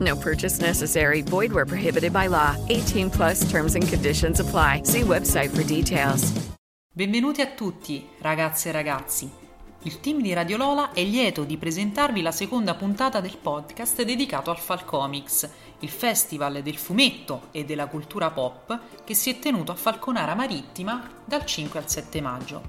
No purchase necessary. Void where prohibited by law. 18 plus terms and conditions apply. See website for details. Benvenuti a tutti, ragazze e ragazzi. Il team di Radio Lola è lieto di presentarvi la seconda puntata del podcast dedicato al Falcomics, il festival del fumetto e della cultura pop che si è tenuto a Falconara Marittima dal 5 al 7 maggio.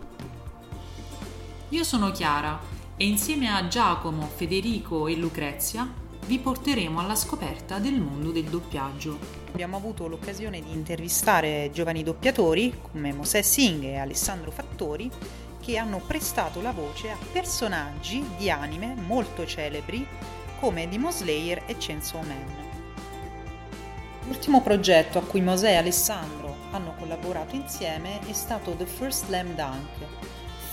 Io sono Chiara e insieme a Giacomo, Federico e Lucrezia vi porteremo alla scoperta del mondo del doppiaggio. Abbiamo avuto l'occasione di intervistare giovani doppiatori come Mosè Singh e Alessandro Fattori che hanno prestato la voce a personaggi di anime molto celebri come Demon Slayer e Chainsaw Man. L'ultimo progetto a cui Mosè e Alessandro hanno collaborato insieme è stato The First Slam Dunk,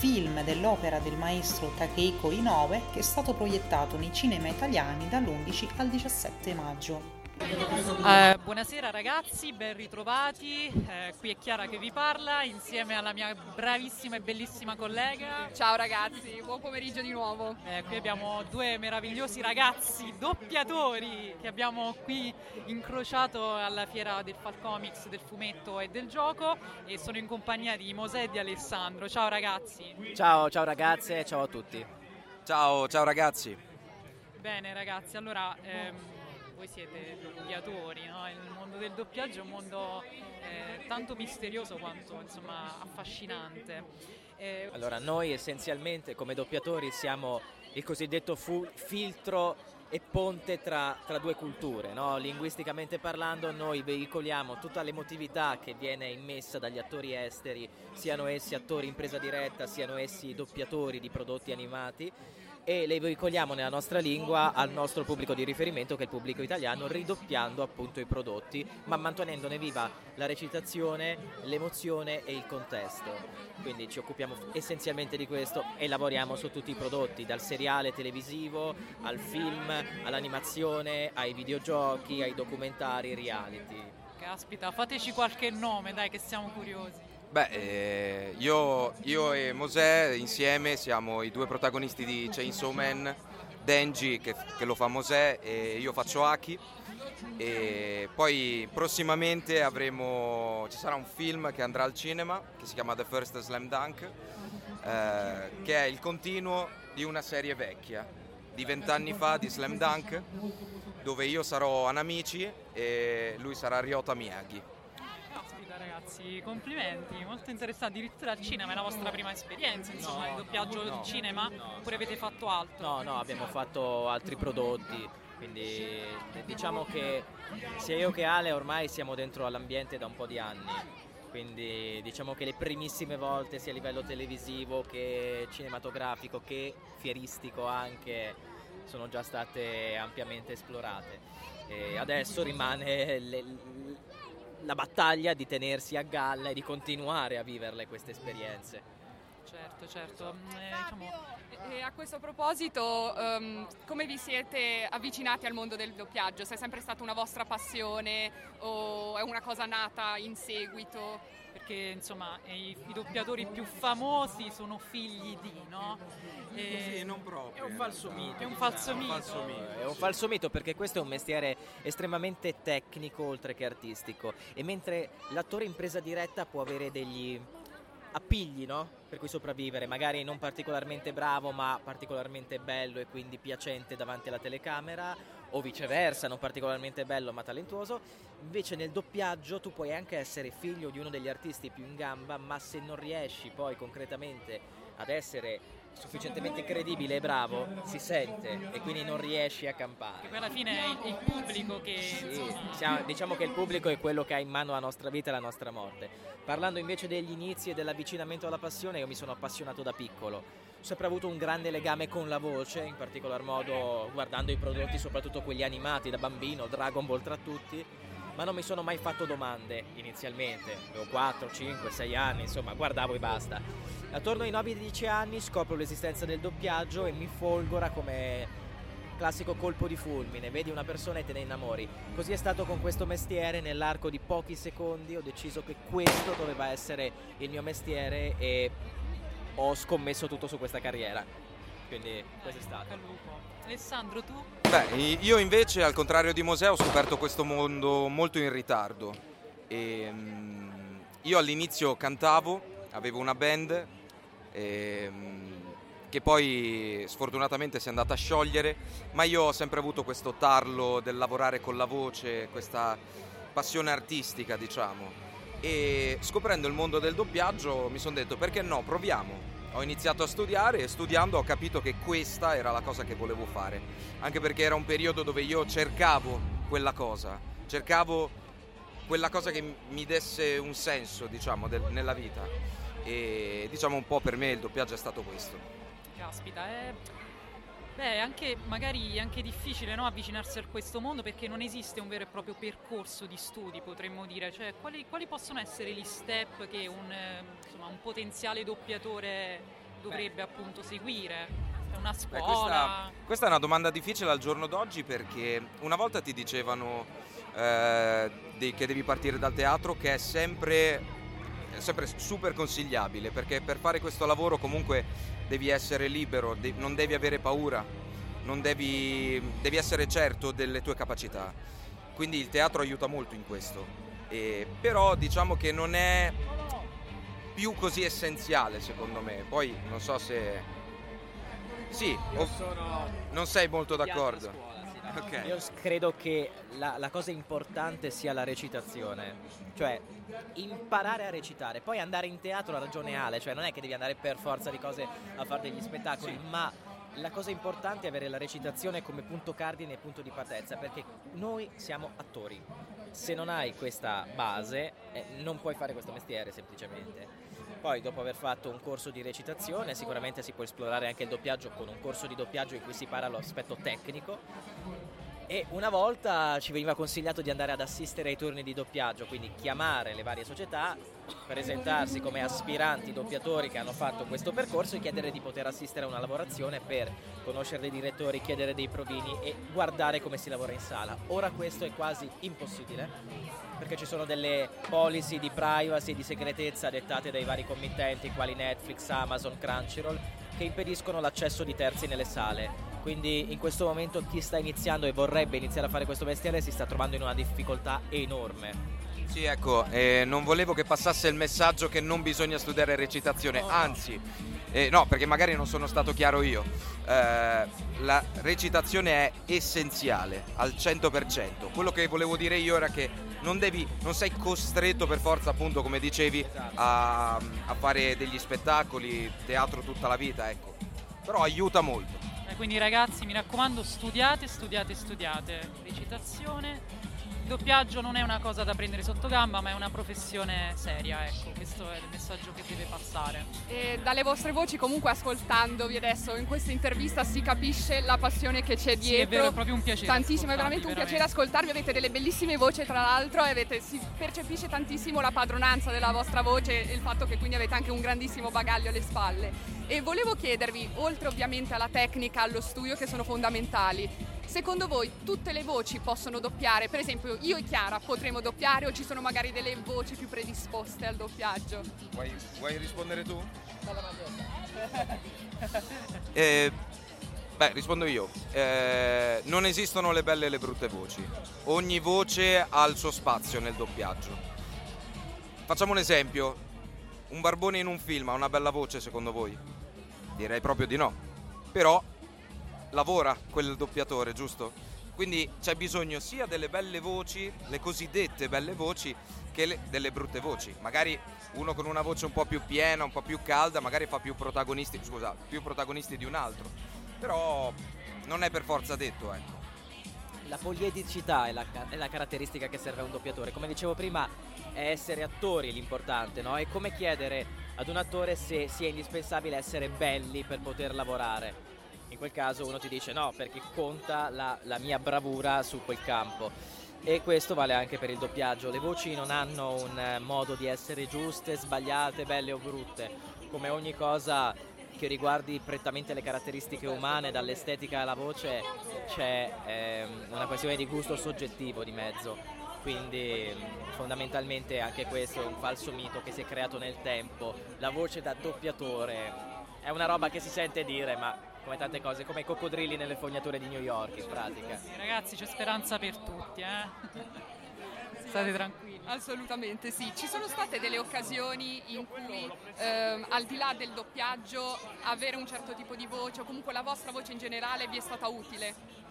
film dell'opera del maestro Takehiko Inoue che è stato proiettato nei cinema italiani dall'11 al 17 maggio. Eh, buonasera ragazzi, ben ritrovati. Eh, qui è Chiara che vi parla insieme alla mia bravissima e bellissima collega. Ciao ragazzi, buon pomeriggio di nuovo. Eh, qui abbiamo due meravigliosi ragazzi doppiatori che abbiamo qui incrociato alla fiera del Falcomics, del fumetto e del gioco e sono in compagnia di Mosè e di Alessandro. Ciao ragazzi. Ciao, ciao ragazze, ciao a tutti. Ciao, ciao ragazzi. Bene ragazzi, allora ehm, voi siete doppiatori, no? il mondo del doppiaggio è un mondo eh, tanto misterioso quanto insomma, affascinante. Eh, Allora, noi essenzialmente come doppiatori siamo il cosiddetto fu- filtro e ponte tra, tra due culture, no? linguisticamente parlando noi veicoliamo tutta l'emotività che viene immessa dagli attori esteri, siano essi attori in presa diretta, siano essi doppiatori di prodotti animati e le veicoliamo nella nostra lingua al nostro pubblico di riferimento che è il pubblico italiano ridoppiando appunto i prodotti ma mantenendone viva la recitazione, l'emozione e il contesto quindi ci occupiamo essenzialmente di questo e lavoriamo su tutti i prodotti dal seriale televisivo al film all'animazione ai videogiochi ai documentari reality caspita, fateci qualche nome, dai che siamo curiosi. Beh, eh, io, io e Mosè insieme siamo i due protagonisti di Chainsaw Man, Denji che, che lo fa Mosè e io faccio Aki. E poi prossimamente avremo, ci sarà un film che andrà al cinema che si chiama The First Slam Dunk, eh, che è il continuo di una serie vecchia di vent'anni fa di Slam Dunk, dove io sarò Anamici e lui sarà Ryota Miyagi. Ragazzi, complimenti, molto interessante, addirittura al cinema è la vostra prima esperienza, insomma, No, di doppiaggio no, di cinema, no, oppure avete fatto altro? No, no, abbiamo fatto altri prodotti, quindi diciamo che sia io che Ale ormai siamo dentro all'ambiente da un po' di anni, quindi diciamo che le primissime volte sia a livello televisivo che cinematografico che fieristico anche sono già state ampiamente esplorate. E adesso rimane le- la battaglia di tenersi a galla e di continuare a viverle queste esperienze. Certo, certo. Mm, eh, diciamo, E a questo proposito, ehm, come vi siete avvicinati al mondo del doppiaggio? Se è sempre stata una vostra passione o è una cosa nata in seguito? Perché insomma i, i doppiatori più famosi sono figli di, no? E- proprio. È un falso mito. È un falso mito. È un falso mito perché questo è un mestiere estremamente tecnico oltre che artistico e mentre l'attore in presa diretta può avere degli appigli, no? Per cui sopravvivere, magari non particolarmente bravo ma particolarmente bello e quindi piacente davanti alla telecamera o viceversa, non particolarmente bello ma talentuoso. Invece nel doppiaggio tu puoi anche essere figlio di uno degli artisti più in gamba, ma se non riesci poi concretamente ad essere sufficientemente credibile e bravo, si sente e quindi non riesci a campare. Poi alla fine è il, pubblico che... Sì, siamo- diciamo che il pubblico è quello che ha in mano la nostra vita e la nostra morte. Parlando invece degli inizi e dell'avvicinamento alla passione, io mi sono appassionato da piccolo. Sempre avuto un grande legame con la voce, in particolar modo guardando i prodotti, soprattutto quelli animati da bambino, Dragon Ball tra tutti, ma non mi sono mai fatto domande inizialmente. Avevo 4, 5, 6 anni, insomma, guardavo e basta. Attorno ai 9-10 anni scopro l'esistenza del doppiaggio e mi folgora come classico colpo di fulmine, vedi una persona e te ne innamori. Così è stato con questo mestiere, nell'arco di pochi secondi ho deciso che questo doveva essere il mio mestiere e ho scommesso tutto su questa carriera. Quindi questo è stato. Alessandro, tu? Beh, io invece, al contrario di Mosè, ho scoperto questo mondo molto in ritardo. E, mm, io all'inizio cantavo, avevo una band ehm, che poi sfortunatamente si è andata a sciogliere, ma io ho sempre avuto questo tarlo del lavorare con la voce, questa passione artistica, diciamo. E scoprendo il mondo del doppiaggio mi sono detto perché no, proviamo. Ho iniziato a studiare e studiando ho capito che questa era la cosa che volevo fare, anche perché era un periodo dove io cercavo quella cosa, cercavo quella cosa che mi desse un senso, diciamo, del- nella vita. E diciamo un po' per me il doppiaggio è stato questo. Caspita, è... Beh, è anche, magari è anche difficile no, avvicinarsi a questo mondo perché non esiste un vero e proprio percorso di studi, potremmo dire. Cioè, quali, quali possono essere gli step che un, insomma, un potenziale doppiatore dovrebbe appunto seguire? È Una Beh, scuola? questa, questa è una domanda difficile al giorno d'oggi perché una volta ti dicevano eh, che devi partire dal teatro che è sempre, sempre super consigliabile perché per fare questo lavoro comunque devi essere libero, de- non devi avere paura, non devi, devi essere certo delle tue capacità. Quindi il teatro aiuta molto in questo. E- però diciamo che non è più così essenziale secondo me. Poi non so se... Sì, o- non sei molto d'accordo. Ok. Io credo che la, la cosa importante sia la recitazione, cioè imparare a recitare, poi andare in teatro ha ragione Ale, cioè non è che devi andare per forza di cose a fare degli spettacoli, ma la cosa importante è avere la recitazione come punto cardine e punto di partenza, perché noi siamo attori. Se non hai questa base, eh, non puoi fare questo mestiere semplicemente. Poi dopo aver fatto un corso di recitazione sicuramente si può esplorare anche il doppiaggio con un corso di doppiaggio in cui si impara l'aspetto tecnico e una volta ci veniva consigliato di andare ad assistere ai turni di doppiaggio, quindi chiamare le varie società, presentarsi come aspiranti doppiatori che hanno fatto questo percorso e chiedere di poter assistere a una lavorazione per conoscere dei direttori, chiedere dei provini e guardare come si lavora in sala. Ora questo è quasi impossibile perché ci sono delle policy di privacy di segretezza dettate dai vari committenti quali Netflix, Amazon, Crunchyroll che impediscono l'accesso di terzi nelle sale. Quindi in questo momento chi sta iniziando e vorrebbe iniziare a fare questo mestiere si sta trovando in una difficoltà enorme. Sì, ecco, eh, non volevo che passasse il messaggio che non bisogna studiare recitazione, anzi, eh, no, perché magari non sono stato chiaro io. Eh, la recitazione è essenziale al 100%. Quello che volevo dire io era che non devi, non sei costretto per forza, appunto, come dicevi, a, a fare degli spettacoli, teatro tutta la vita, ecco. Però aiuta molto. Quindi ragazzi, mi raccomando, studiate, studiate, studiate. Recitazione. Il doppiaggio non è una cosa da prendere sotto gamba, ma è una professione seria, ecco, questo è il messaggio che deve passare. E dalle vostre voci, comunque ascoltandovi adesso in questa intervista, si capisce la passione che c'è dietro. Sì, è vero, è proprio un piacere Tantissimo, è veramente un veramente. piacere ascoltarvi. Avete delle bellissime voci, tra l'altro, e avete- si percepisce tantissimo la padronanza della vostra voce e il fatto che quindi avete anche un grandissimo bagaglio alle spalle. E volevo chiedervi, oltre ovviamente alla tecnica, allo studio, che sono fondamentali, secondo voi tutte le voci possono doppiare? Per esempio, io e Chiara potremo doppiare o ci sono magari delle voci più predisposte al doppiaggio? Vuoi, vuoi rispondere tu? Eh, beh, rispondo io. Eh, non esistono le belle e le brutte voci. Ogni voce ha il suo spazio nel doppiaggio. Facciamo un esempio. Un barbone in un film ha una bella voce secondo voi? Direi proprio di no. Però lavora quel doppiatore, giusto? Quindi c'è bisogno sia delle belle voci, le cosiddette belle voci, che le- delle brutte voci. Magari uno con una voce un po' più piena, un po' più calda, magari fa più protagonisti, scusa, più protagonisti di un altro. Però non è per forza detto, ecco. La poliedricità è la, è la caratteristica che serve a un doppiatore. Come dicevo prima, è essere attori l'importante, no? È come chiedere ad un attore se sia indispensabile essere belli per poter lavorare. In quel caso uno ti dice no, perché conta la, la mia bravura su quel campo. E questo vale anche per il doppiaggio. Le voci non hanno un eh, modo di essere giuste, sbagliate, belle o brutte. Come ogni cosa che riguardi prettamente le caratteristiche umane, dall'estetica alla voce, c'è ehm, una questione di gusto soggettivo di mezzo. Quindi mh, fondamentalmente anche questo è un falso mito che si è creato nel tempo. La voce da doppiatore è una roba che si sente dire, ma come tante cose, come i coccodrilli nelle fognature di New York in pratica. Sì, ragazzi, c'è speranza per tutti, eh? State tranquilli. Assolutamente sì, ci sono state delle occasioni in cui ehm, al di là del doppiaggio avere un certo tipo di voce o comunque la vostra voce in generale vi è stata utile?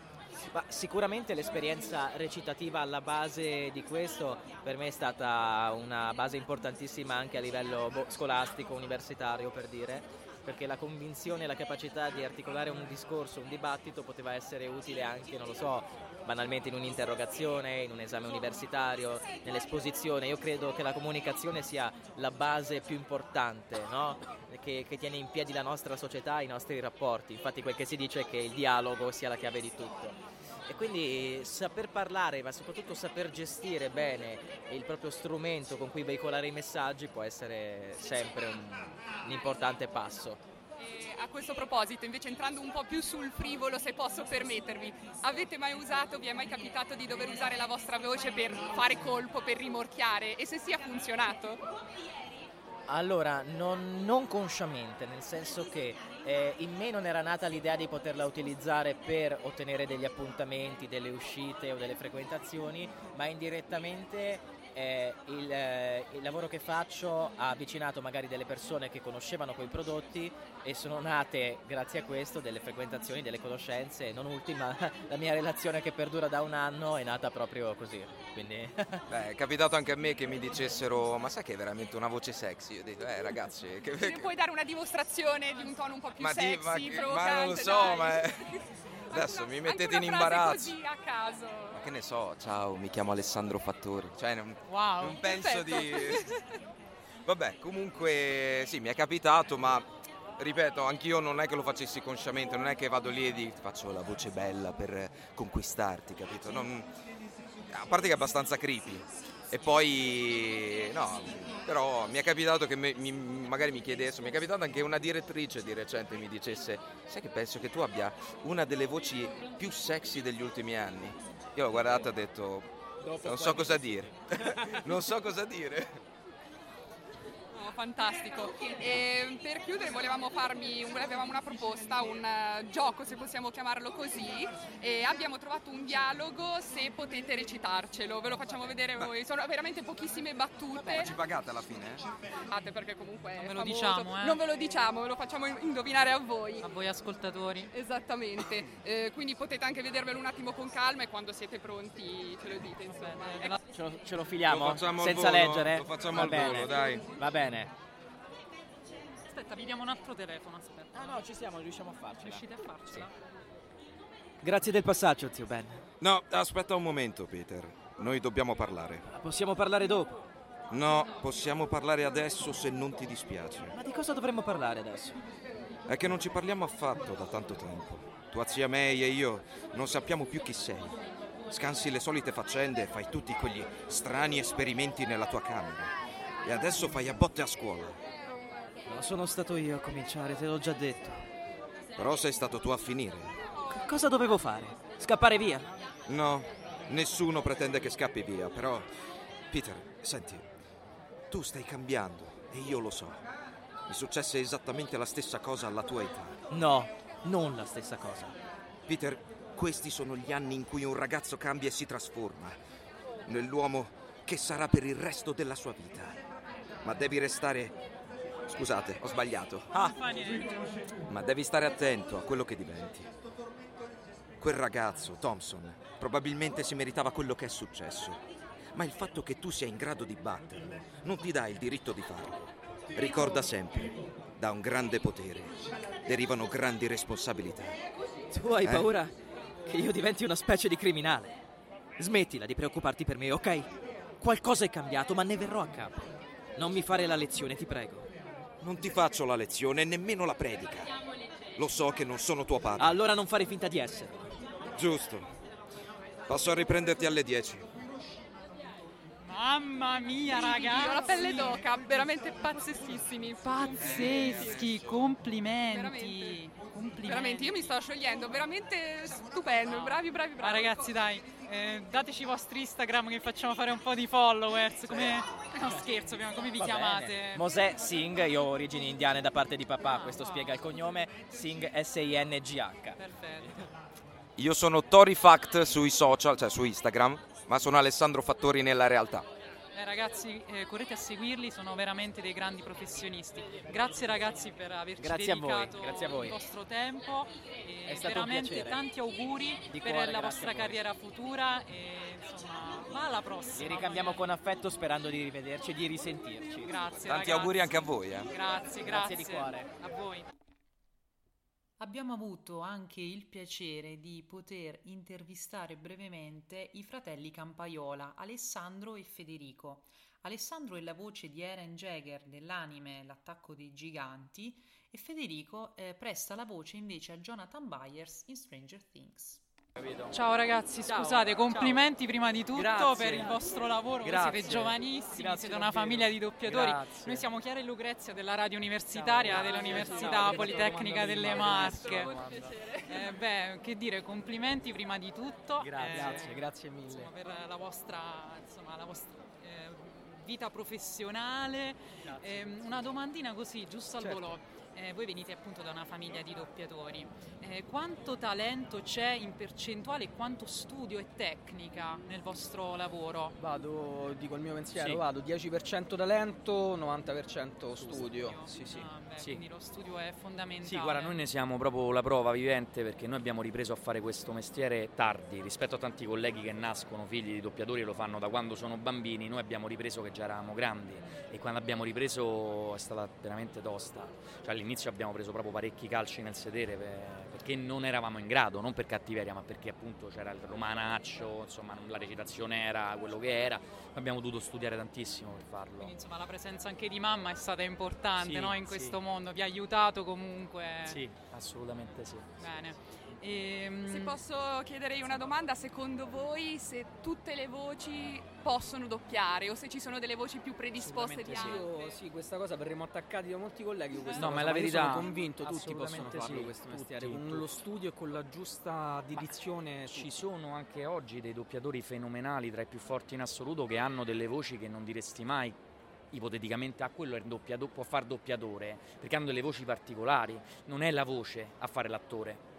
Ma sicuramente l'esperienza recitativa alla base di questo per me è stata una base importantissima anche a livello boh, scolastico, universitario per dire, perché la convinzione e la capacità di articolare un discorso, un dibattito poteva essere utile anche, non lo so, banalmente in un'interrogazione, in un esame universitario, nell'esposizione. Io credo che la comunicazione sia la base più importante, no? che, che tiene in piedi la nostra società, i nostri rapporti. Infatti quel che si dice è che il dialogo sia la chiave di tutto. E quindi saper parlare, ma soprattutto saper gestire bene il proprio strumento con cui veicolare i messaggi può essere sempre un, un importante passo. E a questo proposito, invece entrando un po' più sul frivolo, se posso permettervi, avete mai usato, vi è mai capitato di dover usare la vostra voce per fare colpo, per rimorchiare? E se sì ha funzionato? Allora, non, non consciamente, nel senso che eh, in me non era nata l'idea di poterla utilizzare per ottenere degli appuntamenti, delle uscite o delle frequentazioni, ma indirettamente eh, il, eh, il lavoro che faccio ha avvicinato magari delle persone che conoscevano quei prodotti e sono nate grazie a questo delle frequentazioni, delle conoscenze e non ultima la mia relazione che perdura da un anno è nata proprio così. Quindi Beh, è capitato anche a me che mi dicessero ma sai che è veramente una voce sexy? Io ho detto eh ragazzi, che, Se puoi dare una dimostrazione di un tono un po' più ma, di- sexy, ma che- provocante, ma non lo so, dai. ma è- adesso mi mettete in una imbarazzo. così a caso. Che ne so, ciao, mi chiamo Alessandro Fattori. Cioè, non, Wow. non penso di... Perfetto. Vabbè, comunque sì, mi è capitato, ma ripeto, anch'io non è che lo facessi consciamente, non è che vado lì e dico, faccio la voce bella per conquistarti, capito? Non- A parte che è abbastanza creepy. E poi, no, però mi è capitato che mi- magari mi chiedessero, mi è capitato anche una direttrice di recente mi dicesse, sai che penso che tu abbia una delle voci più sexy degli ultimi anni? Io l'ho guardata e ho detto, non so cosa dire, non so cosa dire. No, fantastico. E per chiudere volevamo farvi, un- avevamo una proposta, un eh, gioco se possiamo chiamarlo così e abbiamo trovato un dialogo se potete recitarcelo, ve lo facciamo vedere voi, sono veramente pochissime battute. Ci pagate alla fine? Fate perché comunque Non ve lo diciamo, eh. Non ve lo diciamo, ve lo facciamo indovinare a voi. A voi ascoltatori. Esattamente, Eh, quindi potete anche vedervelo un attimo con calma e quando siete pronti ce lo dite. Insomma. Bene, Ecco, ce lo, ce lo filiamo senza volo? leggere? Lo facciamo Va al bene. volo, dai. Va bene. Aspetta, vi diamo un altro telefono, aspetta. Ah no, ci siamo, riusciamo a farcela. Riuscite a farcela? Grazie del passaggio, zio Ben. No, aspetta un momento, Peter. Noi dobbiamo parlare. Possiamo parlare dopo. No, possiamo parlare adesso se non ti dispiace. Ma di cosa dovremmo parlare adesso? È che non ci parliamo affatto da tanto tempo. Tua zia May e io non sappiamo più chi sei. Scansi le solite faccende e fai tutti quegli strani esperimenti nella tua camera. E adesso fai a botte a scuola. Non sono stato io a cominciare, te l'ho già detto. Però sei stato tu a finire. C- cosa dovevo fare? Scappare via? No, nessuno pretende che scappi via, però... Peter, senti, tu stai cambiando e io lo so. Mi successe esattamente la stessa cosa alla tua età. No, non la stessa cosa. Peter, questi sono gli anni in cui un ragazzo cambia e si trasforma nell'uomo che sarà per il resto della sua vita. Ma devi restare... Scusate, ho sbagliato. Ah, ma devi stare attento a quello che diventi. Quel ragazzo, Thompson, probabilmente si meritava quello che è successo. Ma il fatto che tu sia in grado di batterlo non ti dà il diritto di farlo. Ricorda sempre, da un grande potere derivano grandi responsabilità. Tu hai Eh? paura che io diventi una specie di criminale. Smettila di preoccuparti per me, ok? Qualcosa è cambiato, ma ne verrò a capo. Non mi fare la lezione, ti prego. Non ti faccio la lezione nemmeno la predica. Lo so che non sono tuo padre. Allora non fare finta di essere. Giusto. Passo a riprenderti alle 10. Mamma mia, Io ragazzi! ho la pelle d'oca, veramente pazzeschissimi. Pazzeschi, complimenti. Complimenti. Veramente, io mi sto sciogliendo, veramente stupendo, bravi, bravi, Ma bravi. ragazzi, dai, eh, dateci i vostri Instagram che facciamo fare un po' di followers. Come. No, scherzo, come vi Va chiamate? bene. Mosè Singh, io ho origini indiane da parte di papà, questo spiega il cognome, Singh S-I-N-G-H. Perfetto. Io sono Tori Fact sui social, cioè su Instagram, ma sono Alessandro Fattori nella realtà. Eh, ragazzi, eh, correte a seguirli, sono veramente dei grandi professionisti. Grazie ragazzi per averci Grazie a voi, dedicato a voi. il vostro tempo. E È stato veramente tanti auguri Di per cuore, la vostra a carriera futura e insomma, ma alla prossima. Ci ricambiamo con affetto sperando di rivederci e di risentirci. Grazie. Tanti ragazzi. auguri anche a voi. Eh. Grazie, grazie. Grazie di cuore. A voi. Abbiamo avuto anche il piacere di poter intervistare brevemente i fratelli Campaiola, Alessandro e Federico. Alessandro è la voce di Eren Jaeger dell'anime L'attacco dei giganti e Federico eh, presta la voce invece a Jonathan Byers in Stranger Things. Ciao ragazzi, Ciao, scusate, ciao. complimenti prima di tutto Grazie. per il vostro lavoro, siete giovanissimi, Grazie siete una famiglia di doppiatori. Grazie. Noi siamo Chiara e Lucrezia della radio universitaria Ciao, dell'Università. Politecnica delle. Marche. Eh, beh, che dire, complimenti prima di tutto. Grazie, eh, grazie, grazie mille. insomma, per la vostra, insomma, la vostra eh, vita professionale. Ehm, una domandina così, giusto al Certo. volo. Eh, voi venite appunto da una famiglia di doppiatori. Eh, quanto talento c'è in percentuale e quanto studio e tecnica nel vostro lavoro? Vado, dico il mio pensiero, Sì. vado 10% talento, 90% studio. Sì, sì. Ah, beh, Sì. Quindi lo studio è fondamentale. Sì, guarda, noi ne siamo proprio la prova vivente perché noi abbiamo ripreso a fare questo mestiere tardi rispetto a tanti colleghi che nascono figli di doppiatori e lo fanno da quando sono bambini. Noi abbiamo ripreso che già eravamo grandi e quando abbiamo ripreso è stata veramente tosta. Cioè, all'inizio abbiamo preso proprio parecchi calci nel sedere per- perché non eravamo in grado, non per cattiveria, ma perché appunto c'era il romanaccio, insomma, la recitazione era quello che era. Abbiamo dovuto studiare tantissimo per farlo. Quindi insomma la presenza anche di mamma è stata importante Sì, no, in sì. questo mondo, vi ha aiutato comunque. Sì, assolutamente sì. Bene. Ehm, Se posso chiedere io una domanda, secondo voi se tutte le voci possono doppiare o se ci sono delle voci più predisposte di Assolutamente altre? Io, sì, questa cosa verremo attaccati da molti colleghi No, cosa, ma è la verità. sono convinto tutti possono farlo sì, questo tutti, mestiere, con tutti. lo studio e con la giusta dedizione. Ci sono anche oggi dei doppiatori fenomenali, tra i più forti in assoluto, che hanno delle voci che non diresti mai ipoteticamente a quello è il doppiato- può far doppiatore, perché hanno delle voci particolari, non è la voce a fare l'attore.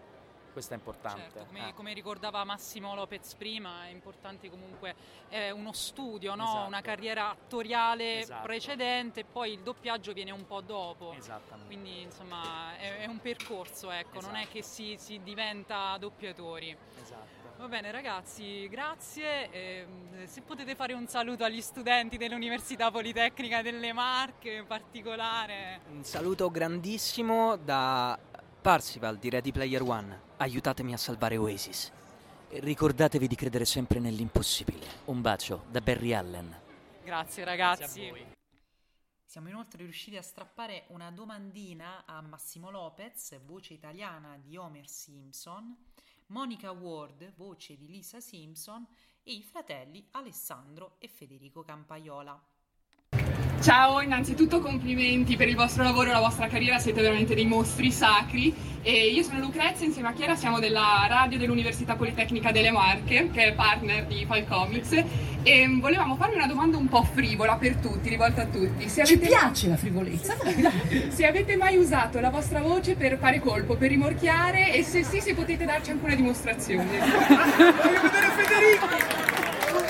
Questo è importante. Certo, come, eh. come ricordava Massimo Lopez prima, è importante comunque eh, uno studio, no? Esatto. una carriera attoriale Esatto. precedente e poi il doppiaggio viene un po' dopo. Esattamente. Quindi insomma è, è un percorso, ecco, non è Esatto. che si, si diventa doppiatori. Esatto. Va bene ragazzi, grazie. Ehm, se potete fare un saluto agli studenti dell'Università Politecnica delle Marche in particolare. Un saluto grandissimo da Parsival di Ready Player One. Aiutatemi a salvare Oasis. E ricordatevi di credere sempre nell'impossibile. Un bacio da Barry Allen. Grazie ragazzi. Grazie a voi. Siamo inoltre riusciti a strappare una domandina a Massimo Lopez, voce italiana di Homer Simpson, Monica Ward, voce di Lisa Simpson e i fratelli Alessandro e Federico Campaiola. Ciao, innanzitutto complimenti per il vostro lavoro e la vostra carriera, siete veramente dei mostri sacri. E io sono Lucrezia, insieme a Chiara siamo della radio dell'Università Politecnica delle Marche, che è partner di Falcomics, e volevamo farvi una domanda un po' frivola per tutti, rivolta a tutti. Se Ci avete, piace la frivolezza, se avete mai usato la vostra voce per fare colpo, per rimorchiare, e se sì, se potete darci anche una dimostrazione. Voglio vedere Federico!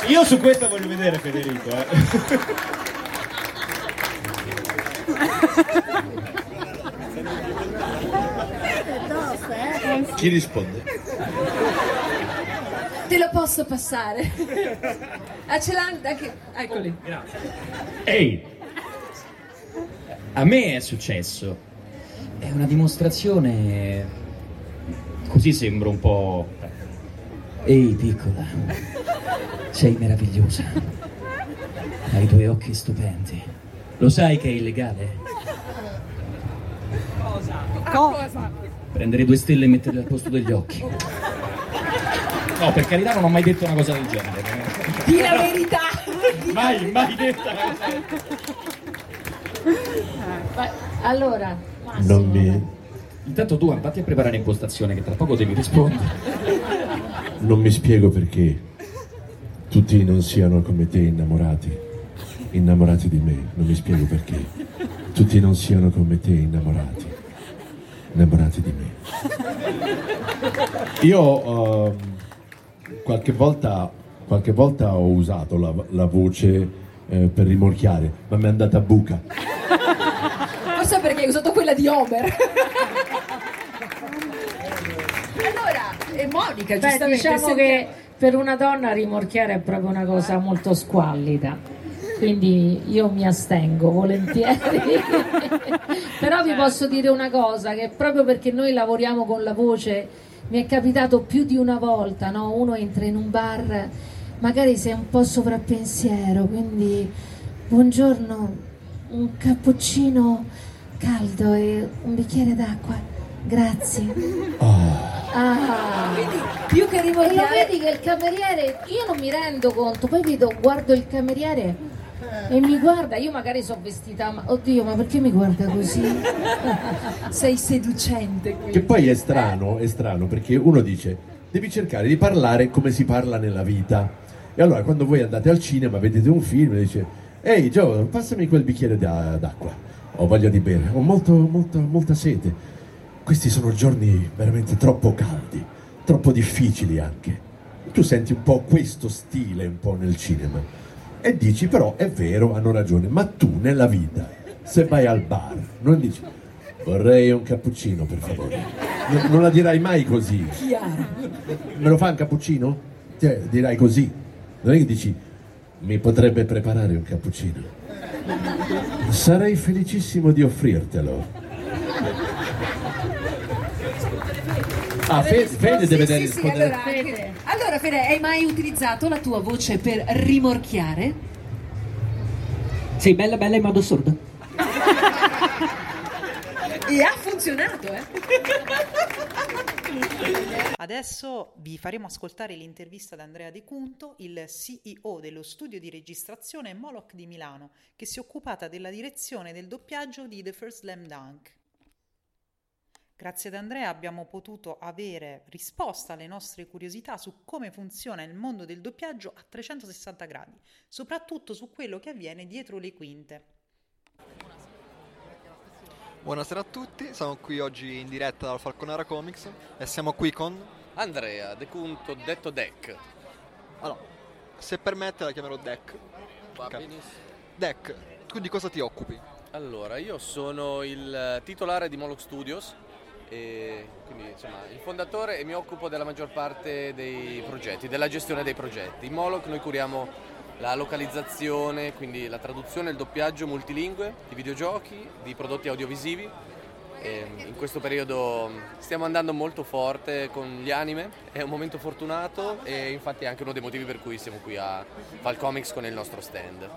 Io su questa voglio vedere Federico, eh. Chi risponde? te lo posso passare. ah, ce l'ha anche... Eccoli. Ehi! A me è successo. È una dimostrazione. Così sembro un po'. Ehi, piccola. Sei meravigliosa. Hai due occhi stupendi. Lo sai che è illegale? Cosa? Prendere due stelle e metterle al posto degli occhi. No, per carità non ho mai detto una cosa del genere. Di la verità. Mai, mai detta. Allora, Non mi, Intanto tu andati a preparare impostazione che tra poco devi rispondere. non mi spiego perché tutti non siano come te innamorati, innamorati di me. Non mi spiego perché tutti non siano come te innamorati, innamorati di me. Io ehm, qualche, volta, qualche volta ho usato la, la voce eh, per rimorchiare, ma mi è andata a buca. forse perché hai usato quella di Homer. allora, e Monica, Beh, giustamente... diciamo senti- che per una donna rimorchiare è proprio una cosa molto squallida. Quindi io mi astengo volentieri. Però vi posso dire una cosa, che proprio perché noi lavoriamo con la voce, mi è capitato più di una volta, no? Uno entra in un bar, magari sei un po' sovrappensiero, quindi buongiorno, un cappuccino caldo e un bicchiere d'acqua. Grazie. Ah. Quindi più che E lo rimorchiare... vedi che il cameriere, io non mi rendo conto, poi vedo, guardo il cameriere e mi guarda, io magari sono vestita, ma oddio, ma perché mi guarda così? Sei seducente qui. Che poi è strano, è strano perché uno dice devi cercare di parlare come si parla nella vita. E allora quando voi andate al cinema, vedete un film e dice Ehi Joe, passami quel bicchiere d'a- d'acqua. Ho voglia di bere, ho molto, molto, molta sete. Questi sono giorni veramente troppo caldi, troppo difficili anche. Tu senti un po' questo stile un po' nel cinema. E dici però è vero, hanno ragione, ma tu nella vita, se vai al bar, non dici vorrei un cappuccino per favore. Non, non la dirai mai così. Chiaro. Me lo fa un cappuccino? Cioè, dirai così. Non è che dici mi potrebbe preparare un cappuccino. Sarei felicissimo di offrirtelo. Ah, Fe- Fede deve sì, sì, rispondere. allora, Fede. allora, Fede, hai mai utilizzato la tua voce per rimorchiare? Sei bella bella in modo sordo. E ha funzionato, eh? Adesso vi faremo ascoltare l'intervista ad Andrea De Cunto, il CEO dello studio di registrazione Moloch di Milano, che si è occupata della direzione del doppiaggio di The First Slam Dunk. Grazie ad Andrea abbiamo potuto avere risposta alle nostre curiosità su come funziona il mondo del doppiaggio a 360 gradi, soprattutto su quello che avviene dietro le quinte. Buonasera a tutti, siamo qui oggi in diretta dal Falconara Comics e siamo qui con... Andrea, De Cunto, detto Deck. Allora, se permette la chiamerò Deck. Va Ok. benissimo. Deck, tu di cosa ti occupi? Allora, io sono il titolare di Moloch Studios, e quindi insomma il fondatore e mi occupo della maggior parte dei progetti, della gestione dei progetti. In Moloch noi curiamo la localizzazione, quindi la traduzione e il doppiaggio multilingue di videogiochi, di prodotti audiovisivi. E in questo periodo stiamo andando molto forte con gli anime, è un momento fortunato e infatti è anche uno dei motivi per cui siamo qui a Falcomics con il nostro stand.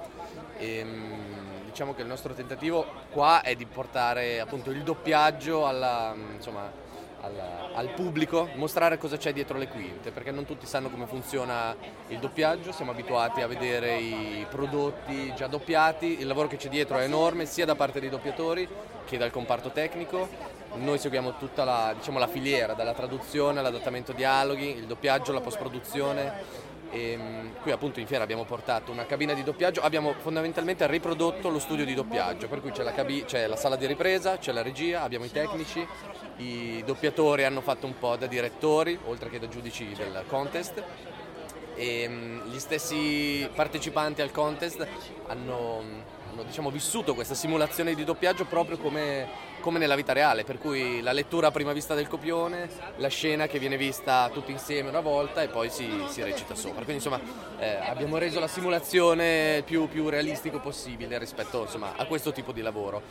E, mm, diciamo che il nostro tentativo qua è di portare appunto il doppiaggio alla, mm, insomma, alla- al pubblico, mostrare cosa c'è dietro le quinte, perché non tutti sanno come funziona il doppiaggio, siamo abituati a vedere i prodotti già doppiati, il lavoro che c'è dietro è enorme sia da parte dei doppiatori che dal comparto tecnico. Noi seguiamo tutta la, diciamo, la filiera, dalla traduzione all'adattamento dialoghi, il doppiaggio, la post-produzione. E, mm, qui appunto in fiera abbiamo portato una cabina di doppiaggio, abbiamo fondamentalmente riprodotto lo studio di doppiaggio, per cui c'è la, cabi- c'è la sala di ripresa, c'è la regia, abbiamo i tecnici, i doppiatori hanno fatto un po' da direttori, oltre che da giudici del contest. E mm, gli stessi partecipanti al contest hanno hanno diciamo, vissuto questa simulazione di doppiaggio proprio come, come, nella vita reale, per cui la lettura a prima vista del copione, la scena che viene vista tutti insieme una volta e poi si, si recita sopra. Quindi insomma eh, abbiamo reso la simulazione più, più realistico possibile rispetto insomma, a questo tipo di lavoro.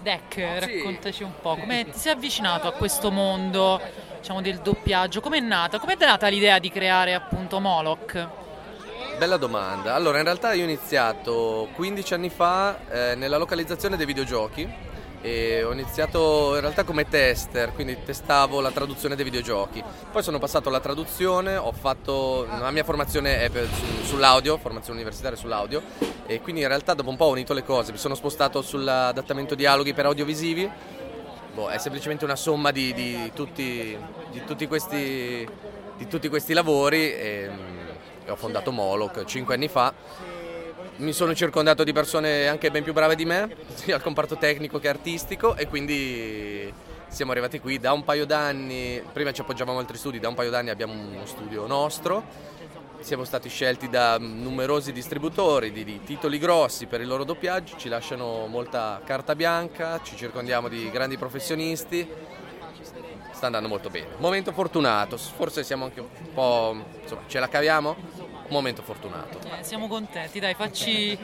Deck, raccontaci un po', come ti sei avvicinato a questo mondo diciamo, del doppiaggio? Com'è nata? Com'è nata l'idea di creare appunto Moloch? Bella domanda. Allora, in realtà io ho iniziato 15 anni fa eh, nella localizzazione dei videogiochi e ho iniziato in realtà come tester, quindi testavo la traduzione dei videogiochi. Poi sono passato alla traduzione, ho fatto la mia formazione è per, su, sull'audio, formazione universitaria sull'audio e quindi in realtà dopo un po' ho unito le cose, mi sono spostato sull'adattamento dialoghi per audiovisivi. Boh, è semplicemente una somma di, di, tutti, di, tutti, questi, di tutti questi lavori e, e ho fondato Moloch 5 anni fa. Mi sono circondato di persone anche ben più brave di me, sia al comparto tecnico che artistico e quindi siamo arrivati qui. Da un paio d'anni, prima ci appoggiavamo a altri studi, da un paio d'anni abbiamo uno studio nostro, siamo stati scelti da numerosi distributori di, di titoli grossi per il loro doppiaggio, ci lasciano molta carta bianca, ci circondiamo di grandi professionisti, sta andando molto bene. Momento fortunato, forse siamo anche un po'... insomma, ce la caviamo? momento fortunato. Eh, siamo contenti, dai, facci,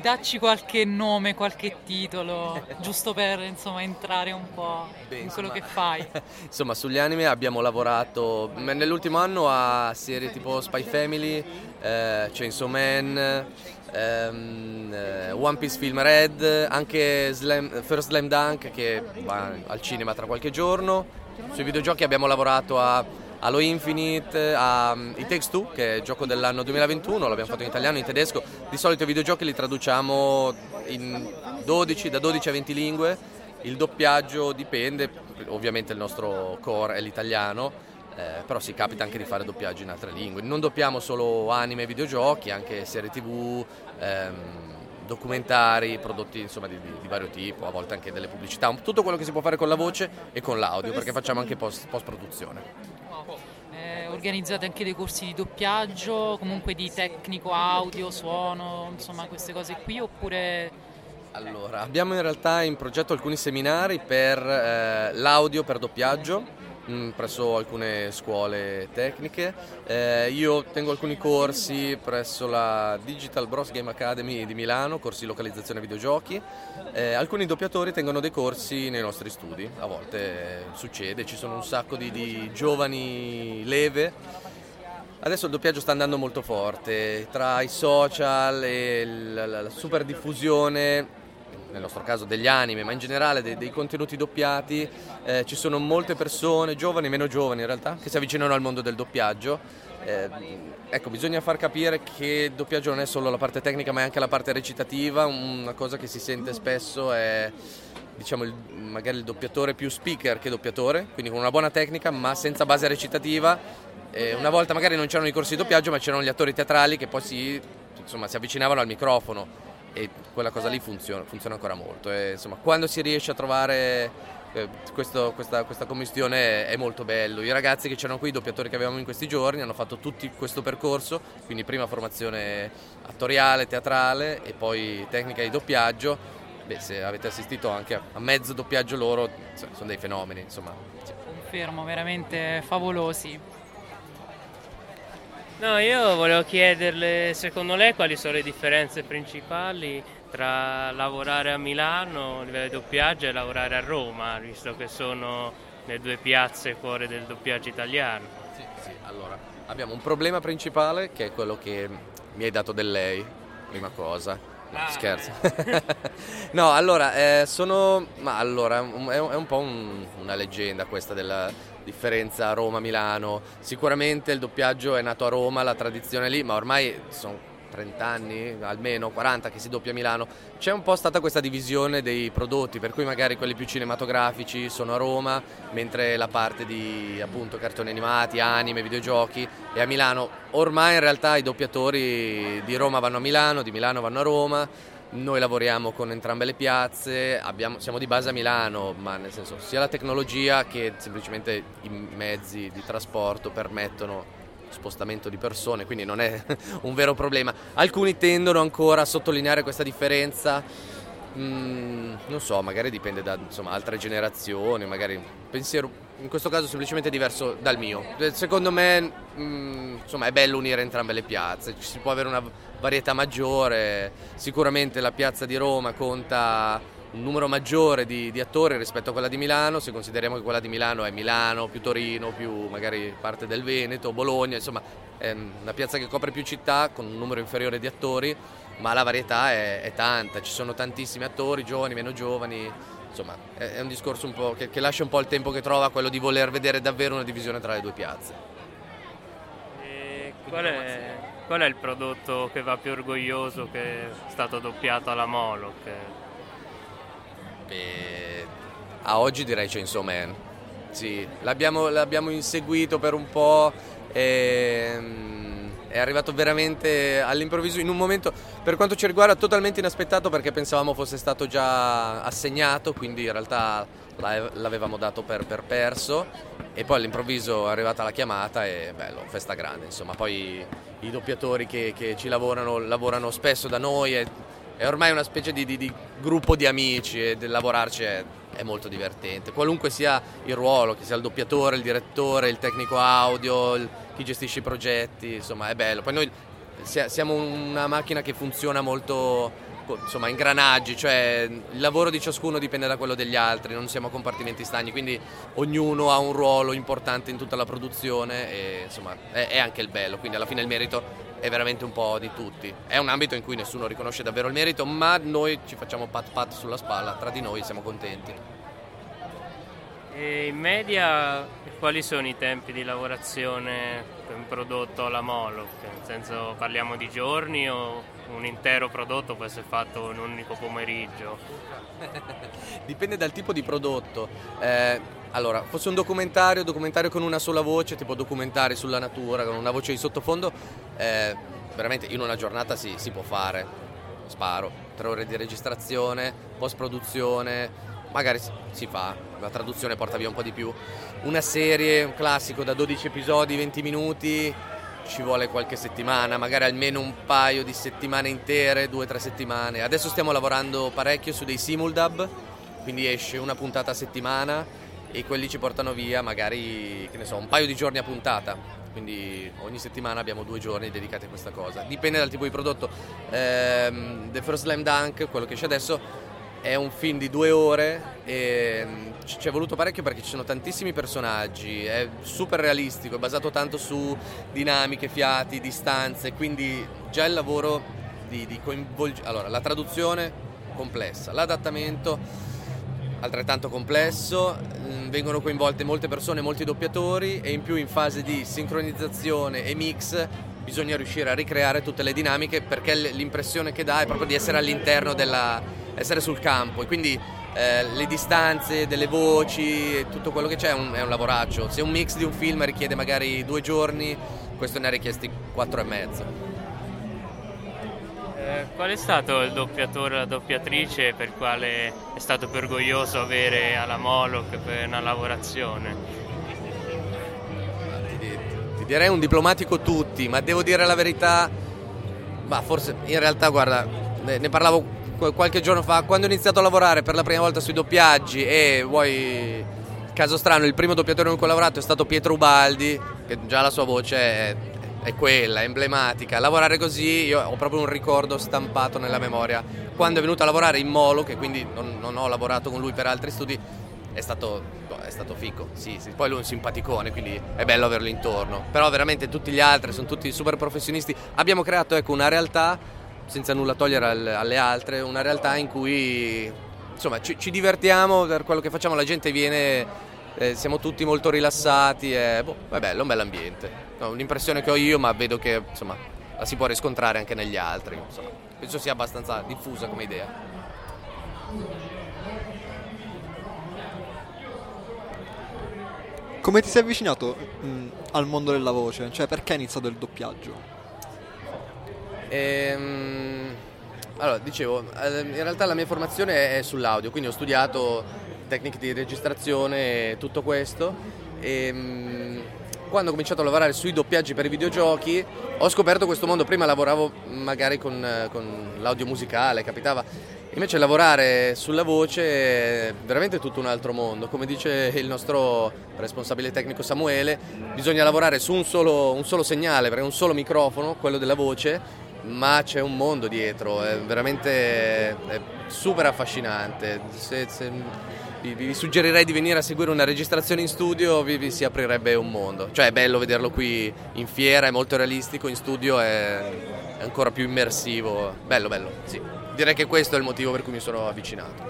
dacci qualche nome, qualche titolo, giusto per insomma entrare un po' Beh, in insomma, quello che fai. insomma, sugli anime abbiamo lavorato nell'ultimo anno a serie tipo Spy Family, eh, Chainsaw Man, eh, One Piece Film Red, anche Slam, First Slam Dunk che va al cinema tra qualche giorno. Sui videogiochi abbiamo lavorato a Halo Infinite, a um, It Takes Two, che è il gioco dell'anno 2021, l'abbiamo fatto in italiano, in tedesco. Di solito i videogiochi li traduciamo in 12, da 12 a 20 lingue. Il doppiaggio dipende, ovviamente il nostro core è l'italiano, eh, però si capita anche di fare doppiaggio in altre lingue. Non doppiamo solo anime e videogiochi, anche serie tv, ehm, documentari, prodotti insomma, di, di, di, vario tipo, a volte anche delle pubblicità, tutto quello che si può fare con la voce e con l'audio, perché facciamo anche post, produzione. Eh, organizzate anche dei corsi di doppiaggio, comunque di tecnico audio, suono, insomma queste cose qui oppure... Allora, abbiamo in realtà in progetto alcuni seminari per eh, l'audio per doppiaggio mm, presso alcune scuole tecniche. Eh, io tengo alcuni corsi presso la Digital Bros Game Academy di Milano, corsi di localizzazione videogiochi. Eh, alcuni doppiatori tengono dei corsi nei nostri studi, a volte eh, succede, ci sono un sacco di, di giovani leve. Adesso il doppiaggio sta andando molto forte, tra i social e la super diffusione nel nostro caso degli anime, ma in generale dei, dei contenuti doppiati, eh, ci sono molte persone, giovani meno giovani in realtà, che si avvicinano al mondo del doppiaggio. Eh, ecco, bisogna far capire che il doppiaggio non è solo la parte tecnica, ma è anche la parte recitativa. Una cosa che si sente spesso è diciamo il, magari il doppiatore più speaker che doppiatore, quindi con una buona tecnica, ma senza base recitativa. Eh, una volta magari non c'erano i corsi di doppiaggio, ma c'erano gli attori teatrali che poi si, insomma, si avvicinavano al microfono e quella cosa lì funziona, funziona ancora molto. E, insomma, quando si riesce a trovare eh, questo, questa, questa, commistione è, molto bello. I ragazzi che c'erano qui, i doppiatori che avevamo in questi giorni, hanno fatto tutti questo percorso, quindi prima formazione attoriale, teatrale e poi tecnica di doppiaggio. Beh, se avete assistito anche a mezzo doppiaggio loro, sono dei fenomeni, insomma. Confermo, veramente favolosi. No, io volevo chiederle, secondo lei, quali sono le differenze principali tra lavorare a Milano a livello di doppiaggio e lavorare a Roma, visto che sono le due piazze cuore del doppiaggio italiano? Sì, sì, allora, abbiamo un problema principale che è quello che mi hai dato del lei, prima cosa. No, ah, scherzo. no, allora, eh, sono... Ma allora, è un, è un po' un, una leggenda questa della differenza Roma-Milano. Sicuramente il doppiaggio è nato a Roma, la tradizione lì, ma ormai sono 30 anni, almeno 40 che si doppia a Milano. C'è un po' stata questa divisione dei prodotti, per cui magari quelli più cinematografici sono a Roma, mentre la parte di appunto cartoni animati, anime, videogiochi è a Milano. Ormai in realtà i doppiatori di Roma vanno a Milano, di Milano vanno a Roma noi lavoriamo con entrambe le piazze, abbiamo, siamo di base a Milano, ma nel senso sia la tecnologia che semplicemente i mezzi di trasporto permettono spostamento di persone, quindi non è un vero problema. Alcuni tendono ancora a sottolineare questa differenza, mm, non so, magari dipende da insomma, altre generazioni, magari pensiero in questo caso semplicemente diverso dal mio. Secondo me mm, insomma, è bello unire entrambe le piazze, ci si può avere una varietà maggiore, sicuramente la piazza di Roma conta un numero maggiore di, di, attori rispetto a quella di Milano, se consideriamo che quella di Milano è Milano, più Torino, più magari parte del Veneto, Bologna, insomma è una piazza che copre più città con un numero inferiore di attori, ma la varietà è, è tanta, ci sono tantissimi attori, giovani, meno giovani, insomma è, è un discorso un po' che, che lascia un po' il tempo che trova quello di voler vedere davvero una divisione tra le due piazze. Qual è, qual è, il prodotto che va più orgoglioso che è stato doppiato alla Moloch? Beh, a oggi direi Chainsaw Man. Sì, l'abbiamo, l'abbiamo inseguito per un po'. E, mm, è arrivato veramente all'improvviso in un momento, per quanto ci riguarda, totalmente inaspettato perché pensavamo fosse stato già assegnato, quindi in realtà l'avevamo dato per, per perso e poi all'improvviso è arrivata la chiamata e bello, festa grande, insomma, poi i doppiatori che, che ci lavorano lavorano spesso da noi e è ormai una specie di, di, di gruppo di amici e lavorarci è, è, molto divertente. Qualunque sia il ruolo, che sia il doppiatore, il direttore, il tecnico audio, il, chi gestisce i progetti, insomma è bello. Poi noi siamo una macchina che funziona molto insomma, ingranaggi, cioè il lavoro di ciascuno dipende da quello degli altri, non siamo compartimenti stagni, quindi ognuno ha un ruolo importante in tutta la produzione e insomma è, è anche il bello, quindi alla fine il merito è veramente un po' di tutti. È un ambito in cui nessuno riconosce davvero il merito, ma noi ci facciamo pat pat sulla spalla, tra di noi siamo contenti. E in media quali sono i tempi di lavorazione per un prodotto alla Moloch? Nel senso parliamo di giorni o un intero prodotto può essere fatto in un unico pomeriggio? Dipende dal tipo di prodotto. Eh, allora, fosse un documentario, documentario con una sola voce, tipo documentari sulla natura, con una voce di sottofondo, eh, veramente in una giornata si, si può fare. Sparo, tre ore di registrazione, post produzione, magari si fa, la traduzione porta via un po' di più. Una serie, un classico da 12 episodi, 20 minuti, ci vuole qualche settimana, magari almeno un paio di settimane intere, due o tre settimane. Adesso stiamo lavorando parecchio su dei simuldub, quindi esce una puntata a settimana e quelli ci portano via magari, che ne so, un paio di giorni a puntata. Quindi ogni settimana abbiamo due giorni dedicati a questa cosa. Dipende dal tipo di prodotto. Ehm, The First Slam Dunk, quello che c'è adesso, è un film di due ore e mm, ci è voluto parecchio perché ci sono tantissimi personaggi, è super realistico, è basato tanto su dinamiche, fiati, distanze, quindi già il lavoro di, di coinvolgere... Allora, la traduzione complessa, l'adattamento altrettanto complesso, mm, vengono coinvolte molte persone, molti doppiatori e in più in fase di sincronizzazione e mix bisogna riuscire a ricreare tutte le dinamiche perché l'impressione che dà è proprio di essere all'interno della, essere sul campo e quindi eh, le distanze delle voci tutto quello che c'è è un, è un lavoraccio. Se un mix di un film richiede magari due giorni, questo ne ha richiesti quattro e mezzo. Eh, qual è stato il doppiatore o la doppiatrice per quale è stato più orgoglioso avere alla Moloch per una lavorazione? Direi un diplomatico tutti, ma devo dire la verità, ma forse in realtà guarda, ne, ne parlavo qualche giorno fa, quando ho iniziato a lavorare per la prima volta sui doppiaggi e vuoi, caso strano, il primo doppiatore con cui ho lavorato è stato Pietro Ubaldi, che già la sua voce è, è quella, è emblematica. Lavorare così io ho proprio un ricordo stampato nella memoria. Quando è venuto a lavorare in Molo, che quindi non, non ho lavorato con lui per altri studi, è stato, boh, è stato fico, sì, sì. Poi lui è un simpaticone, quindi è bello averlo intorno. Però veramente tutti gli altri sono tutti super professionisti. Abbiamo creato ecco, una realtà senza nulla togliere alle altre, una realtà in cui insomma, ci, ci divertiamo per quello che facciamo, la gente viene, eh, siamo tutti molto rilassati, e, boh, è bello, un bel ambiente. No, un'impressione che ho io, ma vedo che insomma, la si può riscontrare anche negli altri. Insomma, penso sia abbastanza diffusa come idea. Come ti sei avvicinato mh, al mondo della voce? Cioè perché hai iniziato il doppiaggio? Ehm, allora, dicevo, ehm, in realtà la mia formazione è sull'audio, quindi ho studiato tecniche di registrazione e tutto questo. E, ehm, quando ho cominciato a lavorare sui doppiaggi per i videogiochi ho scoperto questo mondo. Prima lavoravo magari con, con l'audio musicale, capitava. Invece lavorare sulla voce è veramente tutto un altro mondo. Come dice il nostro responsabile tecnico Samuele, bisogna lavorare su un solo, un solo segnale, un solo microfono, quello della voce, ma c'è un mondo dietro, è veramente è super affascinante. Se, se, vi, vi, suggerirei di venire a seguire una registrazione in studio, vi, vi, si aprirebbe un mondo. Cioè è bello vederlo qui in fiera, è molto realistico, in studio è, è ancora più immersivo. Bello, bello, sì. Direi che questo è il motivo per cui mi sono avvicinato.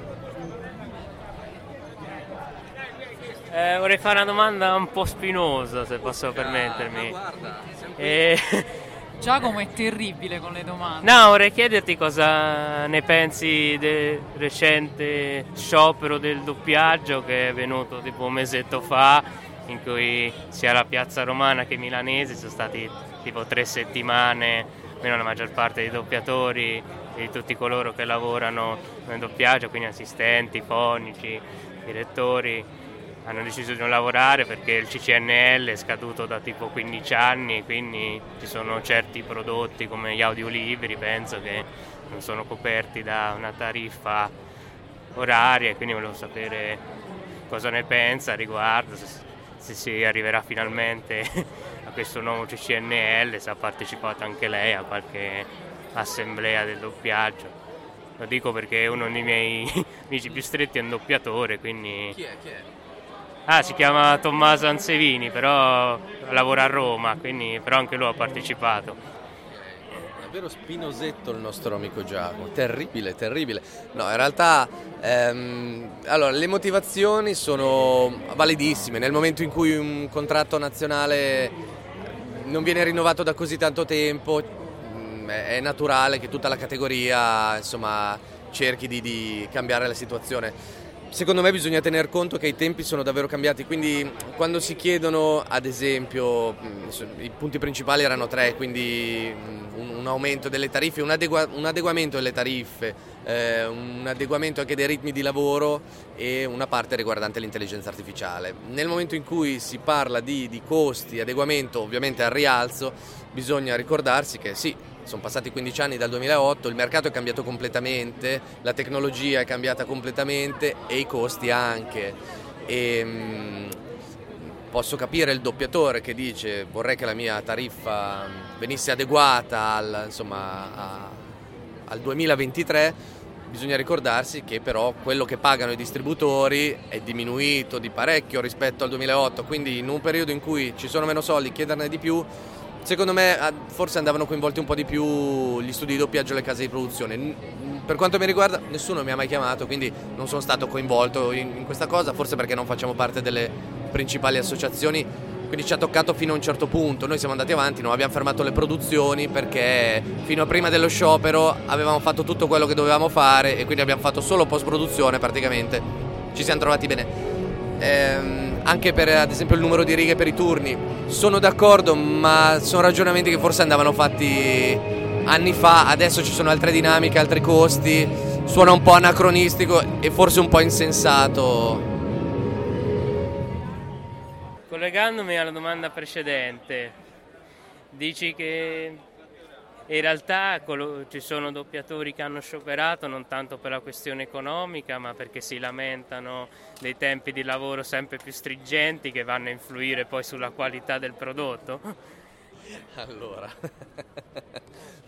Eh, vorrei fare una domanda un po' spinosa, se posso permettermi. Eh, Giacomo è terribile con le domande. No, vorrei chiederti cosa ne pensi del recente sciopero del doppiaggio che è venuto tipo un mesetto fa, in cui sia la piazza romana che milanese sono stati tipo tre settimane, meno la maggior parte dei doppiatori e di tutti coloro che lavorano nel doppiaggio, quindi assistenti, fonici, direttori hanno deciso di non lavorare perché il CCNL è scaduto da tipo 15 anni, quindi ci sono certi prodotti come gli audiolibri, penso che non sono coperti da una tariffa oraria, quindi volevo sapere cosa ne pensa a riguardo, se, se si arriverà finalmente a questo nuovo CCNL, se ha partecipato anche lei a qualche assemblea del doppiaggio. Lo dico perché uno dei miei amici più stretti è un doppiatore, quindi... Chi è? Chi è? Ah, si chiama Tommaso Ansevini, però lavora a Roma, quindi, però anche lui ha partecipato. Davvero spinosetto il nostro amico Giacomo, terribile, terribile. No, in realtà ehm, allora, le motivazioni sono validissime. Nel momento in cui un contratto nazionale non viene rinnovato da così tanto tempo, è naturale che tutta la categoria insomma, cerchi di, di cambiare la situazione. Secondo me bisogna tener conto che i tempi sono davvero cambiati, quindi quando si chiedono ad esempio, i punti principali erano tre, quindi un, aumento delle tariffe, un, adegua, un adeguamento delle tariffe, eh, un adeguamento anche dei ritmi di lavoro e una parte riguardante l'intelligenza artificiale. Nel momento in cui si parla di, di costi, adeguamento ovviamente al rialzo, bisogna ricordarsi che sì, sono passati 15 anni dal 2008, il mercato è cambiato completamente, la tecnologia è cambiata completamente e i costi anche. E, mh, posso capire il doppiatore che dice vorrei che la mia tariffa venisse adeguata al, insomma, a, al 2023, bisogna ricordarsi che però quello che pagano i distributori è diminuito di parecchio rispetto al 2008, quindi in un periodo in cui ci sono meno soldi, chiederne di più Secondo me forse andavano coinvolti un po' di più gli studi di doppiaggio e le case di produzione. Per quanto mi riguarda nessuno mi ha mai chiamato, quindi non sono stato coinvolto in, in questa cosa, forse perché non facciamo parte delle principali associazioni, quindi ci ha toccato fino a un certo punto. Noi siamo andati avanti, non abbiamo fermato le produzioni perché fino a prima dello sciopero avevamo fatto tutto quello che dovevamo fare e quindi abbiamo fatto solo post produzione praticamente. Ci siamo trovati bene. Ehm, anche per ad esempio il numero di righe per i turni. Sono d'accordo, ma sono ragionamenti che forse andavano fatti anni fa, adesso ci sono altre dinamiche, altri costi, suona un po' anacronistico e forse un po' insensato. Collegandomi alla domanda precedente, dici che in realtà ci sono doppiatori che hanno scioperato non tanto per la questione economica, ma perché si lamentano dei tempi di lavoro sempre più stringenti che vanno a influire poi sulla qualità del prodotto. Allora,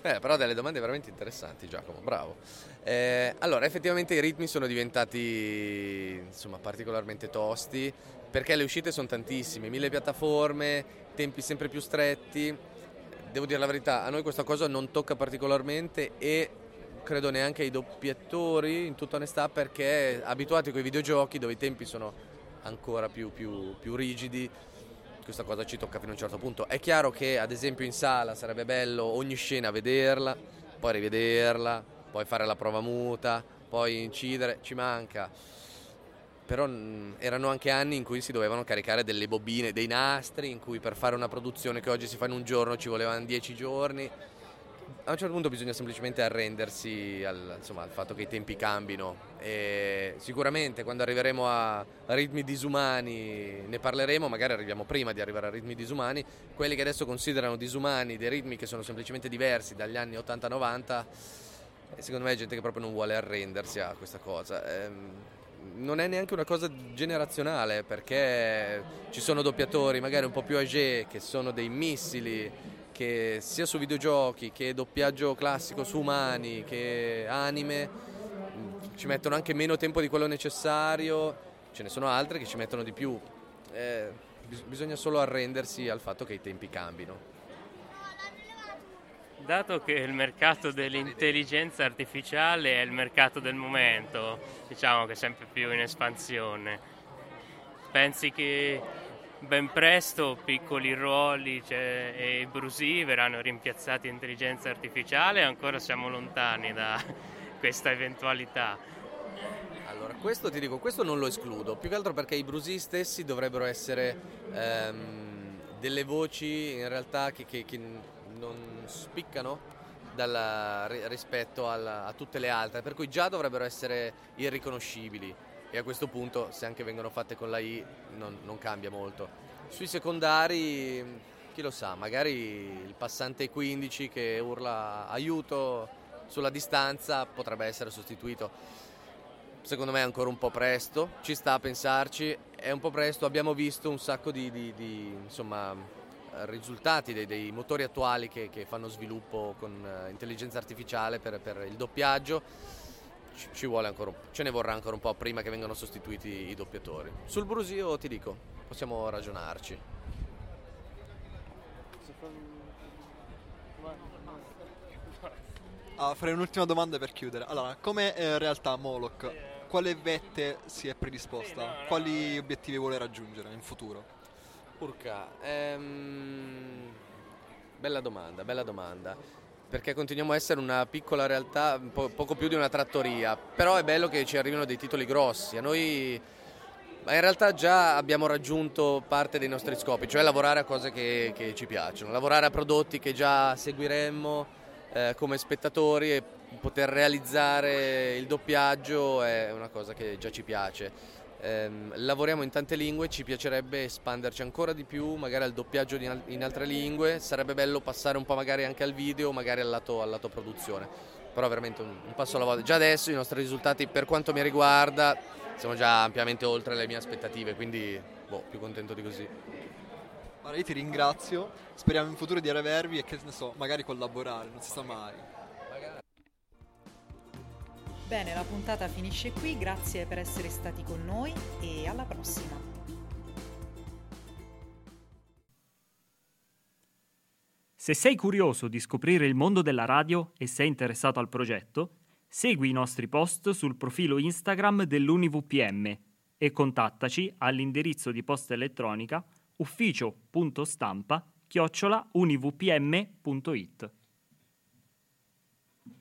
Beh, però delle domande veramente interessanti Giacomo, bravo. Eh, allora, effettivamente i ritmi sono diventati insomma, particolarmente tosti perché le uscite sono tantissime, mille piattaforme, tempi sempre più stretti devo dire la verità, a noi questa cosa non tocca particolarmente e credo neanche ai doppiatori, in tutta onestà, perché abituati con i videogiochi dove i tempi sono ancora più, più, più rigidi, questa cosa ci tocca fino a un certo punto. È chiaro che ad esempio in sala sarebbe bello ogni scena vederla, poi rivederla, poi fare la prova muta, poi incidere, ci manca però erano anche anni in cui si dovevano caricare delle bobine, dei nastri, in cui per fare una produzione che oggi si fa in un giorno ci volevano dieci giorni. A un certo punto bisogna semplicemente arrendersi al, insomma, al fatto che i tempi cambino e sicuramente quando arriveremo a ritmi disumani ne parleremo, magari arriviamo prima di arrivare a ritmi disumani, quelli che adesso considerano disumani dei ritmi che sono semplicemente diversi dagli anni 80-90, secondo me è gente che proprio non vuole arrendersi a questa cosa. Ehm, non è neanche una cosa generazionale perché ci sono doppiatori magari un po' più âgé che sono dei missili che sia su videogiochi che doppiaggio classico su umani che anime ci mettono anche meno tempo di quello necessario, ce ne sono altre che ci mettono di più. Eh, bis- bisogna solo arrendersi al fatto che i tempi cambino. Dato che il mercato dell'intelligenza artificiale è il mercato del momento, diciamo che è sempre più in espansione, pensi che ben presto piccoli ruoli cioè, e brusi verranno rimpiazzati in intelligenza artificiale o ancora siamo lontani da questa eventualità? Allora, questo ti dico, questo non lo escludo, più che altro perché i brusi stessi dovrebbero essere ehm, delle voci in realtà che, che, che non spiccano dalla, rispetto alla, a tutte le altre, per cui già dovrebbero essere irriconoscibili e a questo punto se anche vengono fatte con la I non, non cambia molto. Sui secondari chi lo sa, magari il passante 15 che urla aiuto sulla distanza potrebbe essere sostituito. Secondo me è ancora un po' presto, ci sta a pensarci, è un po' presto, abbiamo visto un sacco di, di, di insomma, risultati dei, dei, motori attuali che, che, fanno sviluppo con uh, intelligenza artificiale per, per il doppiaggio ci, ci vuole ancora, ce ne vorrà ancora un po' prima che vengano sostituiti i doppiatori. Sul brusio ti dico, possiamo ragionarci. Ah, farei un'ultima domanda per chiudere. Allora, come eh, realtà Moloch, quale vette si è predisposta? Quali obiettivi vuole raggiungere in futuro? Urca, ehm... bella domanda, bella domanda perché continuiamo a essere una piccola realtà, po- poco più di una trattoria, però è bello che ci arrivino dei titoli grossi. A noi in realtà già abbiamo raggiunto parte dei nostri scopi, cioè lavorare a cose che, che ci piacciono, lavorare a prodotti che già seguiremmo eh, come spettatori e poter realizzare il doppiaggio è una cosa che già ci piace. Ehm, lavoriamo in tante lingue, ci piacerebbe espanderci ancora di più, magari al doppiaggio in, in altre lingue, sarebbe bello passare un po' magari anche al video, magari al lato, al lato produzione, però veramente un, un, passo alla volta. Già adesso i nostri risultati per quanto mi riguarda siamo già ampiamente oltre le mie aspettative, quindi boh, più contento di così. Allora io ti ringrazio, speriamo in futuro di riavervi e che ne so, magari collaborare, non si sa mai. Bene, la puntata finisce qui, grazie per essere stati con noi e alla prossima. Se sei curioso di scoprire il mondo della radio e sei interessato al progetto, segui i nostri post sul profilo Instagram dell'UniVPM e contattaci all'indirizzo di posta elettronica ufficio.stampa chiocciola.